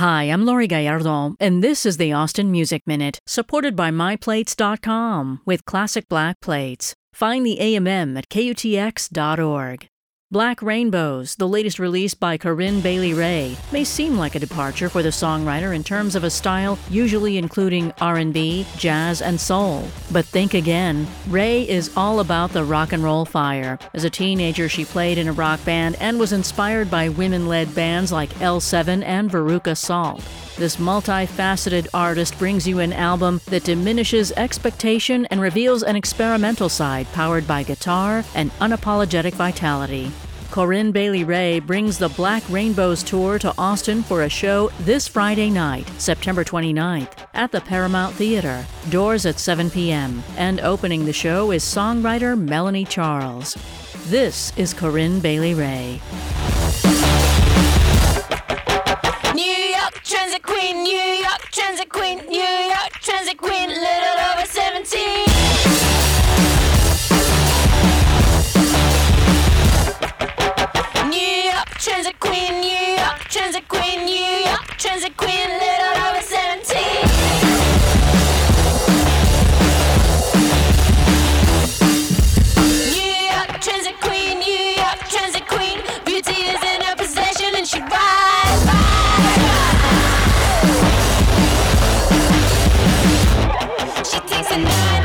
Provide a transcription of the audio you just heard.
Hi, I'm Laurie Gallardo, and this is the Austin Music Minute, supported by MyPlates.com with classic black plates. Find the AMM at KUTX.org. Black Rainbows, the latest release by Corinne Bailey Rae, may seem like a departure for the songwriter in terms of a style usually including R&B, jazz, and soul. But think again. Rae is all about the rock and roll fire. As a teenager, she played in a rock band and was inspired by women-led bands like L7 and Veruca Salt. This multifaceted artist brings you an album that diminishes expectation and reveals an experimental side powered by guitar and unapologetic vitality. Corinne Bailey Rae brings the Black Rainbows Tour to Austin for a show this Friday night, September 29th, at the Paramount Theater. Doors at 7 p.m. And opening the show is songwriter Melanie Charles. This is Corinne Bailey Rae. Queen, New York Transit Queen, little over 17. New York Transit Queen, New York Transit Queen, New York Transit Queen, little over 17. night.